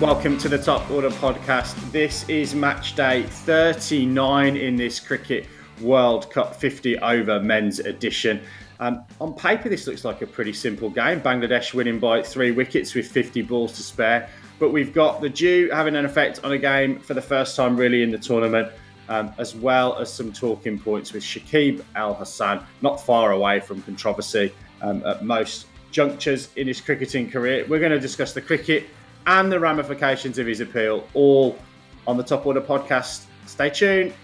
Welcome to the Top Order podcast. This is match day 39 in this Cricket World Cup 50 over men's edition. Um, on paper, this looks like a pretty simple game. Bangladesh winning by three wickets with 50 balls to spare. But we've got the dew having an effect on a game for the first time, really, in the tournament, um, as well as some talking points with Shakib Al Hasan, not far away from controversy um, at most junctures in his cricketing career. We're going to discuss the cricket and the ramifications of his appeal, all on the Top Order podcast. Stay tuned.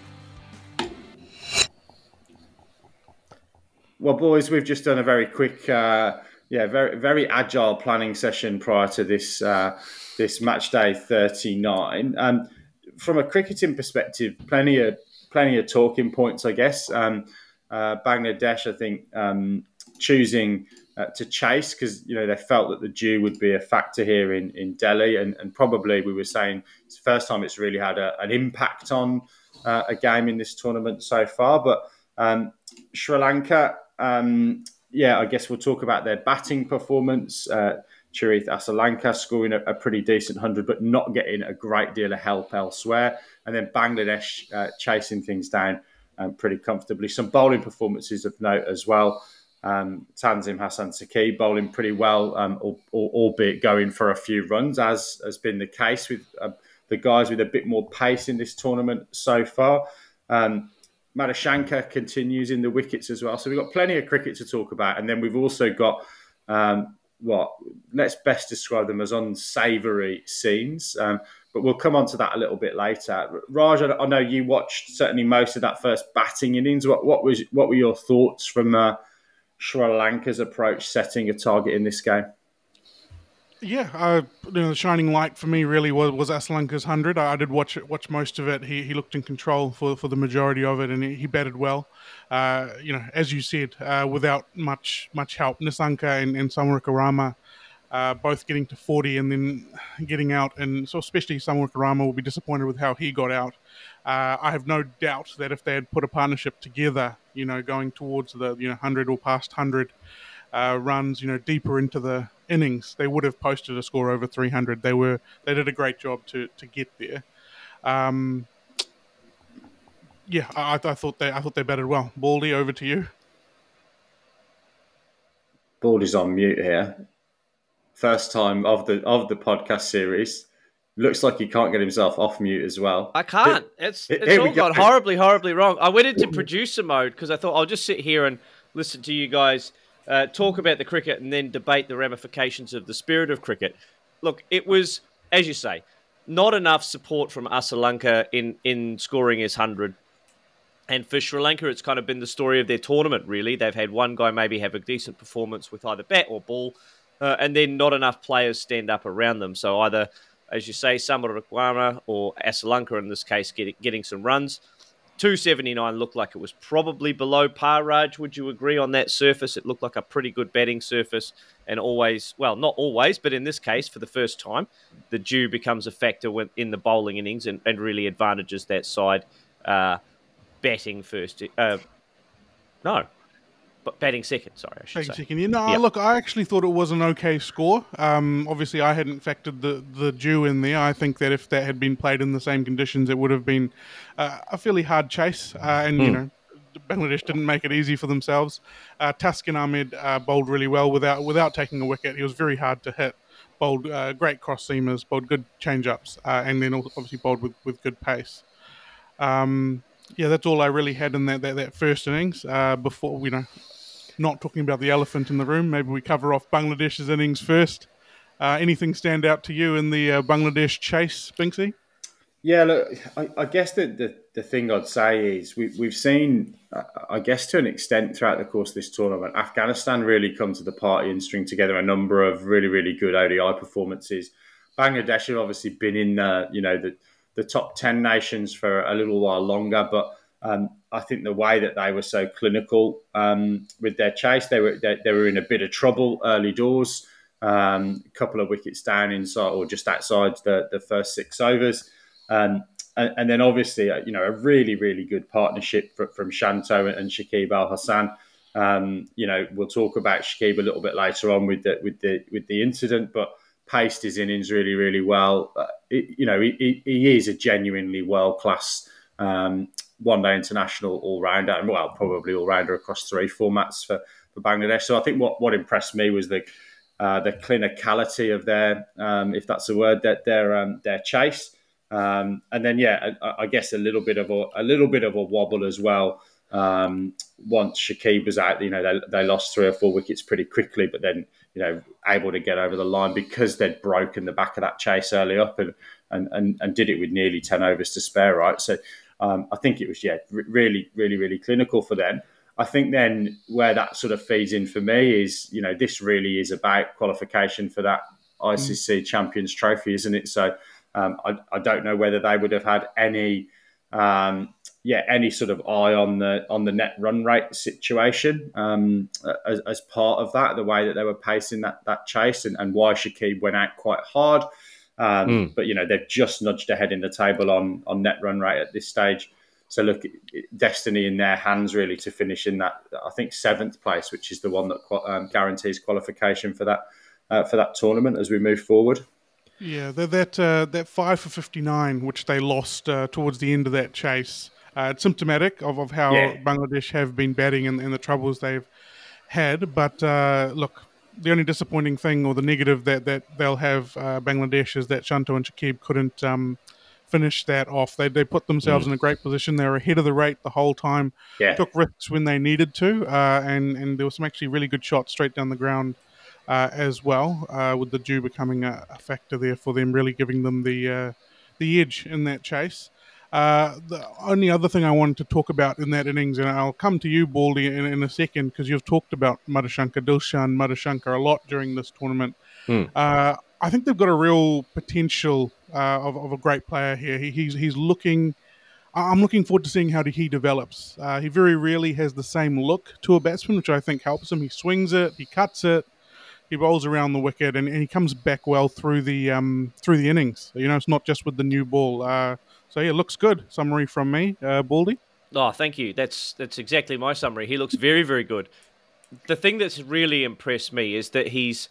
Well, boys, we've just done a very quick, uh, yeah, very very agile planning session prior to this uh, this match day thirty nine. Um, from a cricketing perspective, plenty of plenty of talking points, I guess. Um, uh, Bangladesh, I think, um, choosing uh, to chase because you know they felt that the dew would be a factor here in in Delhi, and, and probably we were saying it's the first time it's really had a, an impact on uh, a game in this tournament so far. But um, Sri Lanka, um, yeah, I guess we'll talk about their batting performance. Uh, Charith Asalanka scoring a, a, pretty decent hundred, but not getting a great deal of help elsewhere, and then Bangladesh uh, chasing things down um, pretty comfortably. Some bowling performances of note as well. Um, Tanzim Hassan Saqib bowling pretty well, um, albeit going for a few runs, as has been the case with uh, the guys with a bit more pace in this tournament so far. Um, Madushanka continues in the wickets as well. So we've got plenty of cricket to talk about. And then we've also got um, what, let's best describe them as unsavoury scenes. Um, but we'll come on to that a little bit later. Raj, I know you watched certainly most of that first batting innings. What, what was what were your thoughts from uh, Sri Lanka's approach setting a target in this game? Yeah, uh, you know, the shining light for me really was, was Asalanka's hundred. I, I, did watch it, watch most of it. He, he looked in control for, for the majority of it, and he, he batted well. Uh, you know, as you said, uh, without much much help, Nissanka and, and Samarawickrama uh, both getting to 40 and then getting out. And so, especially Samarawickrama will be disappointed with how he got out. Uh, I have no doubt that if they had put a partnership together, you know, going towards the you know 100 or past 100 uh, runs, you know, deeper into the innings, they would have posted a score over 300. They were they did a great job to to get there. Um, yeah, I, I thought they I thought they batted well. Baldy, over to you. Baldy's on mute here first time of the of the podcast series. Looks like he can't get himself off mute as well. I can't. It's it's all go. gone horribly, horribly wrong. I went into producer mode because I thought I'll just sit here and listen to you guys uh, talk about the cricket and then debate the ramifications of the spirit of cricket. Look, it was as you say, not enough support from Asalanka in in scoring his hundred. And for Sri Lanka, it's kind of been the story of their tournament, really. They've had one guy maybe have a decent performance with either bat or ball, uh, and then not enough players stand up around them. So either, as you say, Samarawickrama or Asalanka in this case, getting, getting some runs. 279 looked like it was probably below par, Raj. Would you agree on that surface? It looked like a pretty good betting surface, and always, well, not always, but in this case, for the first time, the dew becomes a factor in the bowling innings and, and really advantages that side uh, betting first. Uh, no, batting second. Sorry, I should batting say. second. Yeah, no, yep. look, I actually thought it was an okay score. Um, obviously, I hadn't factored the the dew in there. I think that if that had been played in the same conditions, it would have been uh, a fairly hard chase. Uh, and mm. you hmm. know, Bangladesh didn't make it easy for themselves. Uh, Taskin Ahmed uh, bowled really well without without taking a wicket. He was very hard to hit. Bowled uh, great cross seamers, bowled good change ups, uh, and then obviously bowled with, with good pace. Um, yeah, that's all I really had in that that, that first innings. Uh, before you know, not talking about the elephant in the room. Maybe we cover off Bangladesh's innings first. Uh, anything stand out to you in the uh, Bangladesh chase, Binksy? Yeah, look, I, I guess the, the, the, thing I'd say is we, we've seen, uh, I guess to an extent throughout the course of this tournament, Afghanistan really come to the party and string together a number of really, really good ODI performances. Bangladesh have obviously been in, uh, you know, the, the top 10 nations for a little while longer, but um, I think the way that they were so clinical um, with their chase, they were they, they, were in a bit of trouble early doors. Um, a couple of wickets down inside or just outside the, the first six overs. Um, and, and, then obviously, uh, you know, a really, really good partnership for, from Shanto and Shakib Al Hasan. Um, you know, we'll talk about Shakib a little bit later on with the with the with the incident, but paced his innings really, really well. Uh, it, you know, he, he, is a genuinely world class um, one day international all rounder, and well, probably all rounder across three formats for, for Bangladesh. So I think what, what impressed me was the uh, the clinicality of their, um, if that's a word, that their um, their chase, um, and then yeah, I, I, guess a little bit of a, a little bit of a wobble as well. Um, once Shakib was out, you know they, they lost three or four wickets pretty quickly, but then you know able to get over the line because they'd broken the back of that chase early up and and, and, and did it with nearly ten overs to spare, right? So um, I think it was yeah really really really clinical for them. I think then where that sort of feeds in for me is, you know, this really is about qualification for that ICC mm. Champions Trophy, isn't it? So um, I, I, don't know whether they would have had any, um, yeah, any sort of eye on the on the net run rate situation um, as, as, part of that, the way that they were pacing that that chase, and, and why Shakib went out quite hard. Um, mm. But you know, they've just nudged ahead in the table on on net run rate at this stage. So look, destiny in their hands really to finish in that I think seventh place, which is the one that um, guarantees qualification for that uh, for that tournament as we move forward. Yeah, that uh, that five for fifty nine, which they lost uh, towards the end of that chase, uh, it's symptomatic of, of how yeah. Bangladesh have been batting and, and, the troubles they've had. But uh, look, the only disappointing thing or the negative that, that they'll have uh, Bangladesh is that Shanto and Shakib couldn't um, finish that off. They, they put themselves mm. in a great position. They were ahead of the rate the whole time. Yeah. Took risks when they needed to, uh, and and there were some actually really good shots straight down the ground uh, as well. Uh, with the dew becoming a, a, factor there for them, really giving them the uh, the edge in that chase. Uh, the only other thing I wanted to talk about in that innings, and I'll come to you, Baldy, in, in a second, because you've talked about Madushanka, Dilshan Madushanka a lot during this tournament. Mm. Uh, I think they've got a real potential uh, of, of, a great player here. He, he's he's looking. I'm looking forward to seeing how he develops. Uh, he very rarely has the same look to a batsman, which I think helps him. He swings it, he cuts it, he rolls around the wicket, and, and he comes back well through the um, through the innings. You know, it's not just with the new ball. Uh, so yeah, looks good. Summary from me, uh, Baldy. Oh, thank you. That's that's exactly my summary. He looks very very good. The thing that's really impressed me is that he's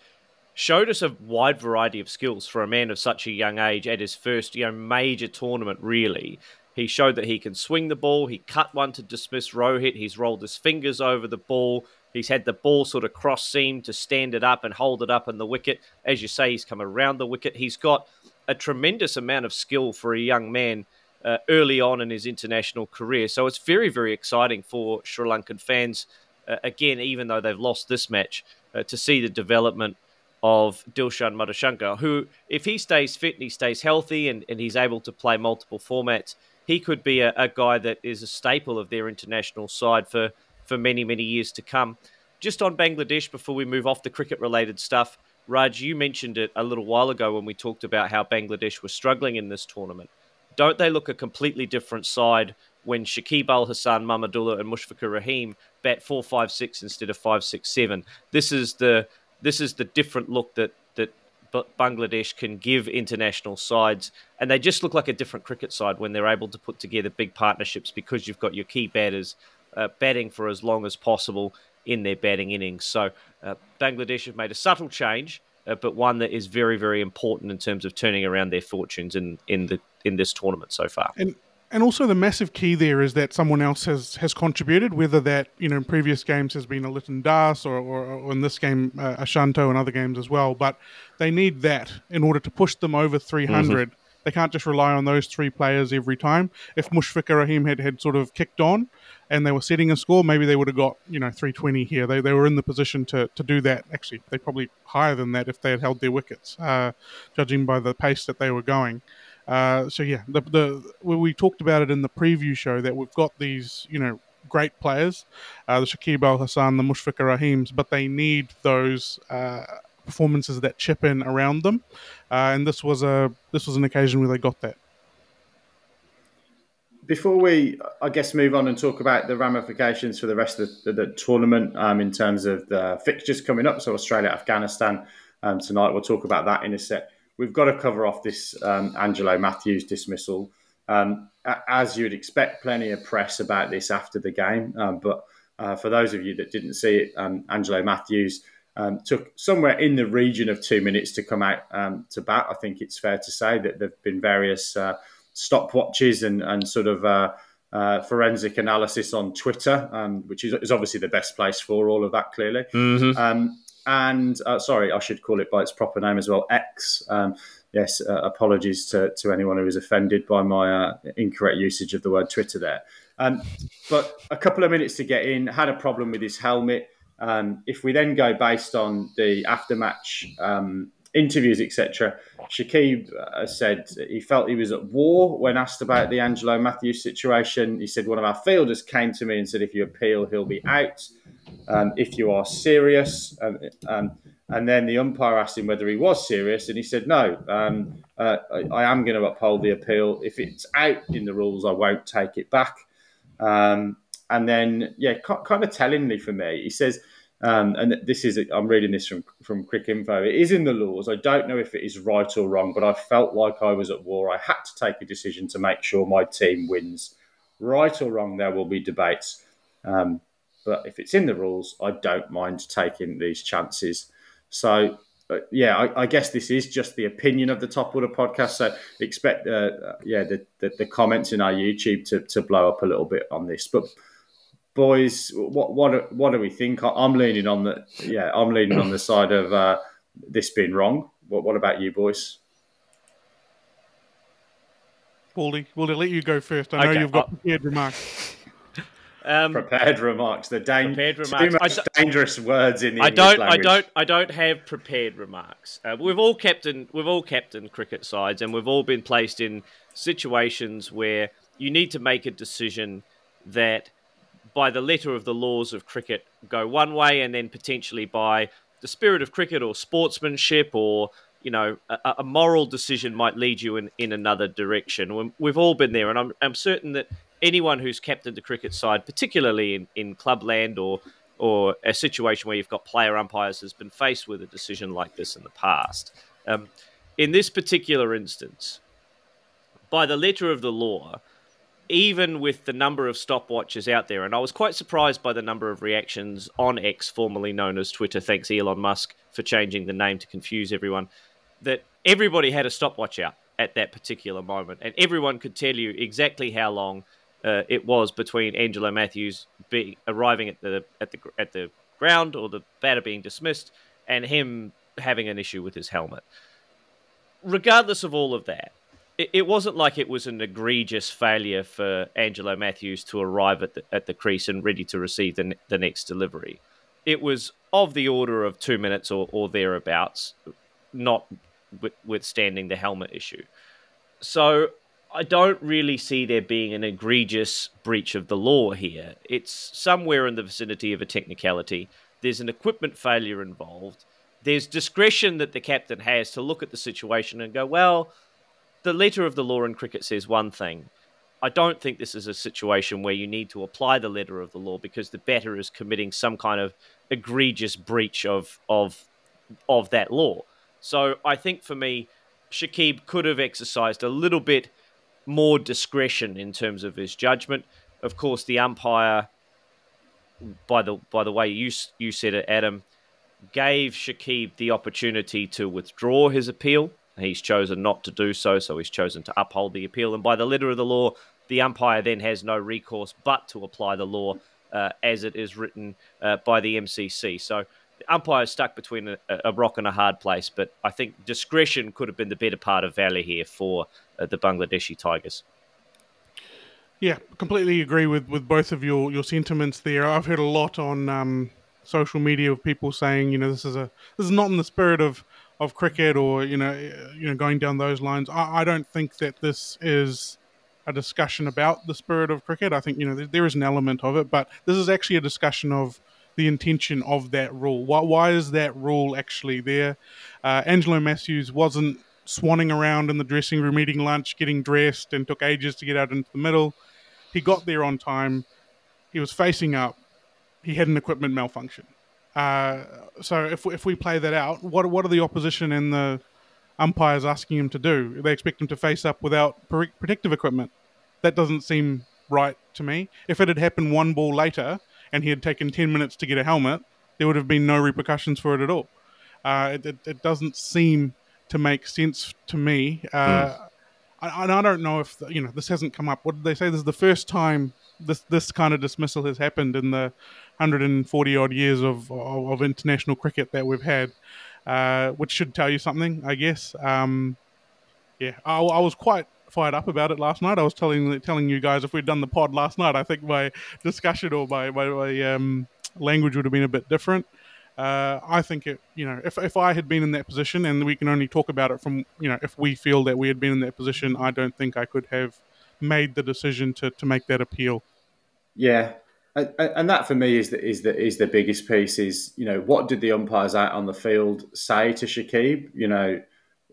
showed us a wide variety of skills for a man of such a young age at his first you know major tournament really he showed that he can swing the ball he cut one to dismiss rohit he's rolled his fingers over the ball he's had the ball sort of cross seam to stand it up and hold it up in the wicket as you say he's come around the wicket he's got a tremendous amount of skill for a young man uh, early on in his international career so it's very very exciting for sri lankan fans uh, again even though they've lost this match uh, to see the development of Dilshan Madushanka, who, if he stays fit and he stays healthy and, and he's able to play multiple formats, he could be a, a, guy that is a staple of their international side for, for many, many years to come. Just on Bangladesh, before we move off the cricket related stuff, Raj, you mentioned it a little while ago when we talked about how Bangladesh was struggling in this tournament. Don't they look a completely different side when Shakib Al Hasan, Mahmudullah, and Mushfiqur Rahim bat four five six instead of five six seven? This is the this is the different look that that Bangladesh can give international sides, and they just look like a different cricket side when they're able to put together big partnerships because you've got your key batters uh, batting for as long as possible in their batting innings. So uh, Bangladesh have made a subtle change, uh, but one that is very, very important in terms of turning around their fortunes in in the in this tournament so far. And and also the massive key there is that someone else has has contributed, whether that you know in previous games has been a Liton Das or, or, or in this game uh, Ashanto and other games as well. But they need that in order to push them over 300. Mm-hmm. They can't just rely on those three players every time. If Mushfiqur Rahim had, had sort of kicked on and they were setting a score, maybe they would have got, you know, 320 here. They, they were in the position to, to do that. Actually, they probably higher than that if they had held their wickets, uh, judging by the pace that they were going. Uh, so yeah, the, the we talked about it in the preview show that we've got these you know great players, uh, the Shakib Al Hasan, the Mushfiqur Rahims, but they need those uh, performances that chip in around them, uh, and this was a this was an occasion where they got that. Before we, I guess, move on and talk about the ramifications for the rest of the, the, the tournament um, in terms of the fixtures coming up, so Australia, Afghanistan um, tonight. We'll talk about that in a sec we've got to cover off this um, Angelo Mathews dismissal. Um, as you'd expect, plenty of press about this after the game. Um, but uh, for those of you that didn't see it, um, Angelo Mathews Um, took somewhere in the region of two minutes to come out um, to bat. I think it's fair to say that there've been various uh, stopwatches and, and sort of uh, uh, forensic analysis on Twitter, um, which is, is, obviously the best place for all of that, clearly. Mm-hmm. And uh, sorry, I should call it by its proper name as well, X. Um, yes, uh, apologies to, to anyone who is offended by my uh, incorrect usage of the word Twitter there. Um, but a couple of minutes to get in, had a problem with his helmet. Um, if we then go based on the aftermatch um, interviews, etc., Shakib uh, said he felt he was at war when asked about the Angelo Mathews situation. He said one of our fielders came to me and said, if you appeal, he'll be out. Um, if you are serious, um, um, and then the umpire asked him whether he was serious, and he said, "No, um, uh, I, I, am going to uphold the appeal. If it's out in the rules, I won't take it back." Um, and then, yeah, kind of tellingly for me, he says, um, and this is I'm reading this from from Cricinfo. It is in the laws. I don't know if it is right or wrong, but I felt like I was at war. I had to take a decision to make sure my team wins. Right or wrong, there will be debates. Um, but if it's in the rules, I don't mind taking these chances. So, uh, yeah, I, I, guess this is just the opinion of the Top Order podcast. So expect, uh, uh, yeah, the, the, the, comments in our YouTube to, to blow up a little bit on this. But boys, what what what do we think? I'm leaning on the yeah, I'm leaning on the side of uh, this being wrong. What what about you, boys? Baldy, we'll let you go first. I know okay. you've got prepared remarks. Um, prepared remarks. The dang- prepared remarks. most dangerous words in the I don't. Language. I don't. I don't have prepared remarks. Uh, we've all captain. We've all captained cricket sides, and we've all been placed in situations where you need to make a decision that, by the letter of the laws of cricket, go one way, and then potentially by the spirit of cricket or sportsmanship or you know a, a moral decision might lead you in, in another direction. We've all been there, and I'm, I'm certain that anyone who's captained the cricket side, particularly in, in clubland or or a situation where you've got player umpires, has been faced with a decision like this in the past. Um, in this particular instance, by the letter of the law, even with the number of stopwatches out there, and I was quite surprised by the number of reactions on X, formerly known as Twitter, thanks Elon Musk for changing the name to confuse everyone, that everybody had a stopwatch out at that particular moment, and everyone could tell you exactly how long uh, it was between Angelo Mathews be, arriving at the at the at the ground or the batter being dismissed, and him having an issue with his helmet. Regardless of all of that, it, wasn't like it was an egregious failure for Angelo Mathews to arrive at the at the crease and ready to receive the the next delivery. It was of the order of two minutes or, or thereabouts, not withstanding the helmet issue. So I don't really see there being an egregious breach of the law here. It's somewhere in the vicinity of a technicality. There's an equipment failure involved. There's discretion that the captain has to look at the situation and go, well, the letter of the law in cricket says one thing. I don't think this is a situation where you need to apply the letter of the law because the batter is committing some kind of egregious breach of of of that law. So I think for me, Shakib could have exercised a little bit more discretion in terms of his judgment. Of course, the umpire, by the by the way you you said it, Adam, gave Shakib the opportunity to withdraw his appeal. He's chosen not to do so, so he's chosen to uphold the appeal. And by the letter of the law, the umpire then has no recourse but to apply the law uh, as it is written uh, by the MCC. So the umpire is stuck between a, a, rock and a hard place, but I think discretion could have been the better part of valor here for uh, the Bangladeshi Tigers. Yeah, completely agree with, with both of your, your sentiments there. I've heard a lot on um, social media of people saying, you know, this is a this is not in the spirit of, of cricket or you know you know going down those lines. I, I don't think that this is a discussion about the spirit of cricket. I think you know there, there is an element of it, but this is actually a discussion of the intention of that rule. Why, why is that rule actually there? Uh, Angelo Mathews wasn't swanning around in the dressing room eating lunch, getting dressed, and took ages to get out into the middle. He got there on time. He was facing up. He had an equipment malfunction. Uh, so if if we play that out, what what are the opposition and the umpires asking him to do? They expect him to face up without protective equipment. That doesn't seem right to me. If it had happened one ball later and he had taken ten minutes to get a helmet, there would have been no repercussions for it at all. Uh, it, it, it, doesn't seem to make sense to me. Uh, mm. I, I don't know if you know this hasn't come up. What did they say? This is the first time this this kind of dismissal has happened in the 140 odd years of, of, of international cricket that we've had, uh, which should tell you something, I guess. Um, yeah, I, I, was quite fired up about it last night. I was telling telling you guys if we'd done the pod last night, I think my discussion or my my, my um, language would have been a bit different. Uh, I think it, you know, if, if I had been in that position, and we can only talk about it from, you know, if we feel that we had been in that position, I don't think I could have made the decision to, to make that appeal. Yeah, and that for me is the is the is the biggest piece. Is you know what did the umpires out on the field say to Shakib? You know,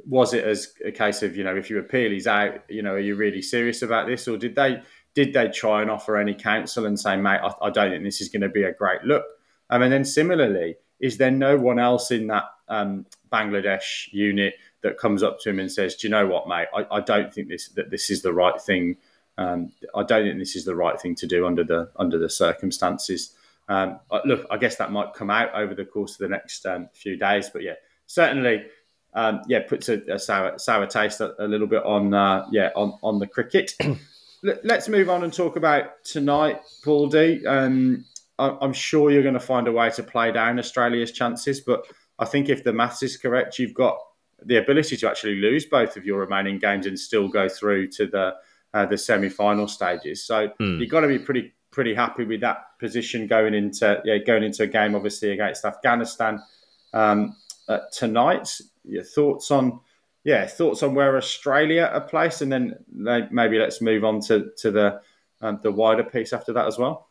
was it as a case of you know if you appeal he's out? You know, are you really serious about this, or did they did they try and offer any counsel and say, mate, I, I don't think this is going to be a great look? Um, and then similarly, is there no one else in that um, Bangladesh unit that comes up to him and says, "Do you know what, mate? I, I don't think this that this is the right thing. Um, I don't think this is the right thing to do under the under the circumstances." Um, look, I guess that might come out over the course of the next um, few days, but yeah, certainly, um, yeah, puts a, a sour, sour taste a, a, little bit on uh, yeah on on the cricket. Let's move on and talk about tonight, Baldy Um, I'm sure you're going to find a way to play down Australia's chances, but I think if the maths is correct, you've got the ability to actually lose both of your remaining games and still go through to the uh, the semi-final stages. So mm. you've got to be pretty pretty happy with that position going into yeah, going into a game obviously against Afghanistan um, uh, tonight. Your thoughts on yeah thoughts on where Australia are placed, and then maybe let's move on to to the um, the wider piece after that as well.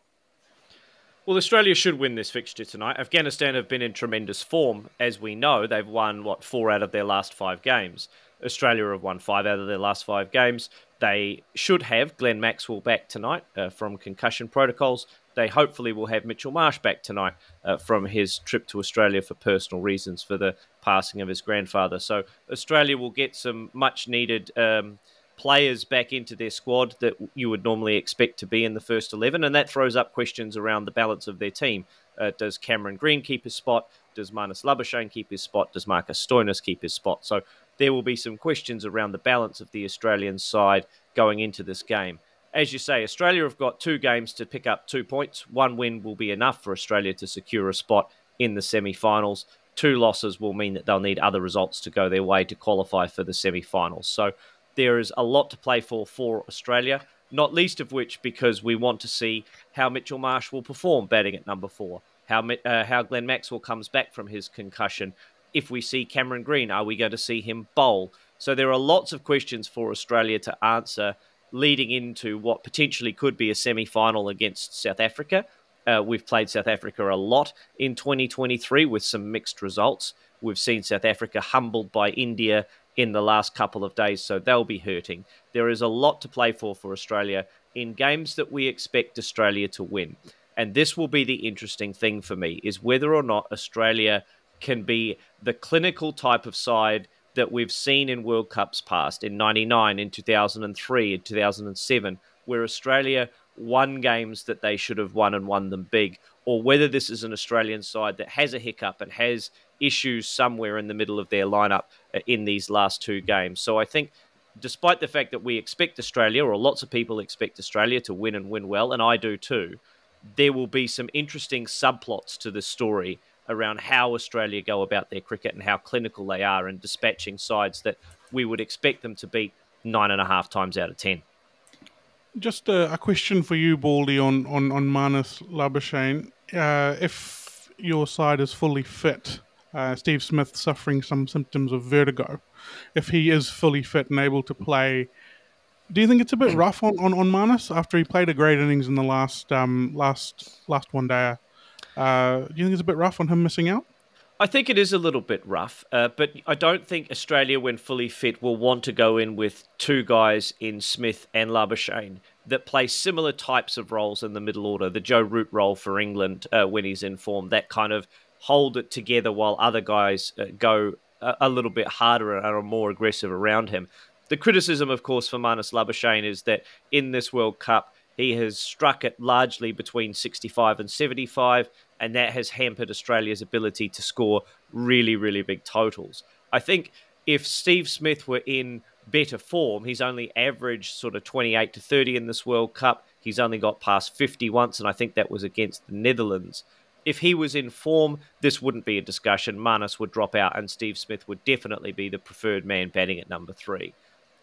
Well, Australia should win this fixture tonight. Afghanistan have been in tremendous form, as we know. They've won, what, four out of their last five games. Australia have won five out of their last five games. They should have Glenn Maxwell back tonight uh, from concussion protocols. They hopefully will have Mitchell Marsh back tonight uh, from his trip to Australia for personal reasons for the passing of his grandfather. So Australia will get some much needed. Um, players back into their squad that you would normally expect to be in the first 11. And that throws up questions around the balance of their team. Uh, does Cameron Green keep his spot? Does Marnus Labuschagne keep his spot? Does Marcus Stoinis keep his spot? So there will be some questions around the balance of the Australian side going into this game. As you say, Australia have got two games to pick up two points. One win will be enough for Australia to secure a spot in the semi finals. Two losses will mean that they'll need other results to go their way to qualify for the semi finals. So there is a lot to play for for Australia, not least of which because we want to see how Mitchell Marsh will perform batting at number four, how uh, how Glenn Maxwell comes back from his concussion. If we see Cameron Green, are we going to see him bowl? So there are lots of questions for Australia to answer leading into what potentially could be a semi final against South Africa. Uh, we've played South Africa a lot in 2023 with some mixed results. We've seen South Africa humbled by India in the last couple of days, so they'll be hurting. There is a lot to play for for Australia in games that we expect Australia to win. And this will be the interesting thing for me is whether or not Australia can be the clinical type of side that we've seen in World Cups past in 99, in 2003, in 2007, where Australia won games that they should have won and won them big, or whether this is an Australian side that has a hiccup and has issues somewhere in the middle of their lineup uh, in these last two games. So I think, despite the fact that we expect Australia, or lots of people expect Australia to win and win well, and I do too, there will be some interesting subplots to the story around how Australia go about their cricket and how clinical they are in dispatching sides that we would expect them to beat nine and a half times out of ten. Just a, a question for you, Baldy, on on on Marnus Labuschagne. Uh, if your side is fully fit, uh, Steve Smith suffering some symptoms of vertigo. If he is fully fit and able to play, do you think it's a bit rough on, on, on Marnus after he played a great innings in the last um, last last one day? Uh, do you think it's a bit rough on him missing out? I think it is a little bit rough, uh, but I don't think Australia, when fully fit, will want to go in with two guys in Smith and Labuschagne that play similar types of roles in the middle order. The Joe Root role for England uh, when he's in form, that kind of hold it together while other guys uh, go a, little bit harder and are more aggressive around him. The criticism, of course, for Marnus Labuschagne is that in this World Cup, he has struck it largely between 65 and 75, and that has hampered Australia's ability to score really, really big totals. I think if Steve Smith were in better form, he's only averaged sort of 28 to 30 in this World Cup. He's only got past 50 once, and I think that was against the Netherlands. If he was in form, this wouldn't be a discussion. Marnus would drop out, and Steve Smith would definitely be the preferred man batting at number three.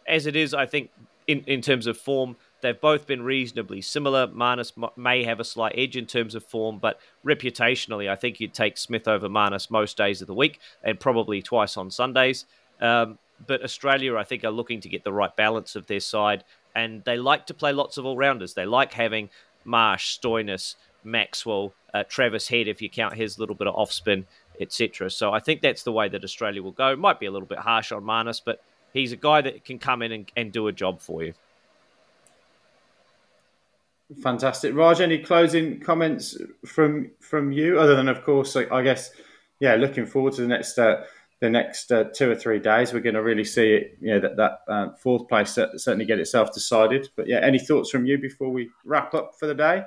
As it is, I think in, in terms of form, They've both been reasonably similar. Marnus may have a slight edge in terms of form, but reputationally, I think you'd take Smith over Marnus most days of the week and probably twice on Sundays. Um, but Australia, I think, are looking to get the right balance of their side, and they like to play lots of all rounders. They like having Marsh, Stoinis, Maxwell, uh, Travis Head, if you count his little bit of off spin, etc. So I think that's the way that Australia will go. Might be a little bit harsh on Marnus, but he's a guy that can come in and, and do a job for you. Fantastic, Raj. Any closing comments from from you, other than, of course, I guess, yeah, looking forward to the next uh, the next uh, two or three days. We're going to really see it, you know, that that uh, fourth place certainly get itself decided. But yeah, any thoughts from you before we wrap up for the day?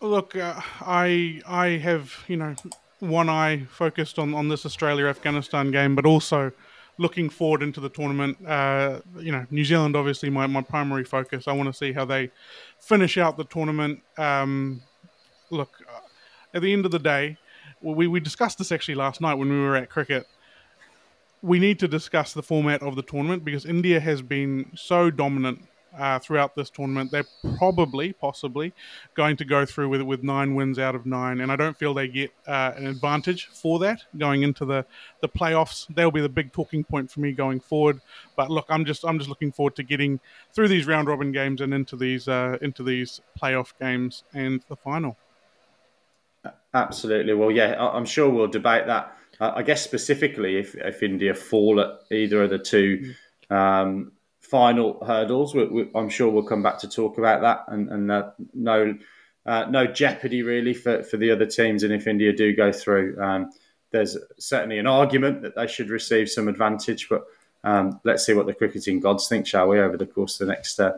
Look, uh, I I have you know one eye focused on on this Australia Afghanistan game, but also looking forward into the tournament. Uh, you know, New Zealand obviously my, my primary focus. I want to see how they finish out the tournament. Um, look, uh, at the end of the day, we, we discussed this actually last night when we were at cricket. We need to discuss the format of the tournament because India has been so dominant uh, throughout this tournament. They're probably, possibly, going to go through with with nine wins out of nine, and I don't feel they get uh, an advantage for that going into the the playoffs. They'll be the big talking point for me going forward. But look, I'm just I'm just looking forward to getting through these round robin games and into these uh, into these playoff games and the final. Absolutely. Well, yeah, I'm sure we'll debate that. I guess specifically if, if India fall at either of the two mm. um, final hurdles. We, we, I'm sure we'll come back to talk about that, and, and uh, no uh, no jeopardy really for, for the other teams. And if India do go through, um, there's certainly an argument that they should receive some advantage. But um, let's see what the cricketing gods think, shall we, over the course of the next uh,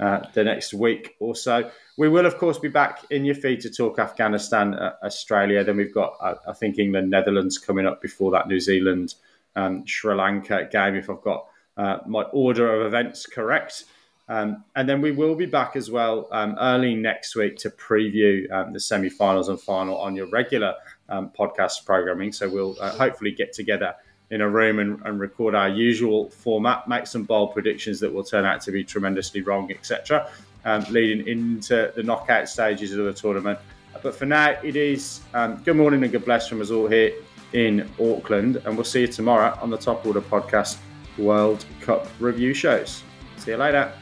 uh, the next week or so. We will, of course, be back in your feed to talk Afghanistan, uh, Australia. Then we've got, uh, I think, England, Netherlands coming up before that New Zealand, um, Sri Lanka game. If I've got uh, my order of events correct. Um, and then we will be back as well um, early next week to preview um, the semi finals and final on your regular um, podcast programming. So we'll uh, hopefully get together in a room and, and, record our usual format, make some bold predictions that will turn out to be tremendously wrong, etc., um, leading into the knockout stages of the tournament. But for now, it is um, good morning and good bless from us all here in Auckland. And we'll see you tomorrow on the Top Order podcast World Cup review shows. See you later.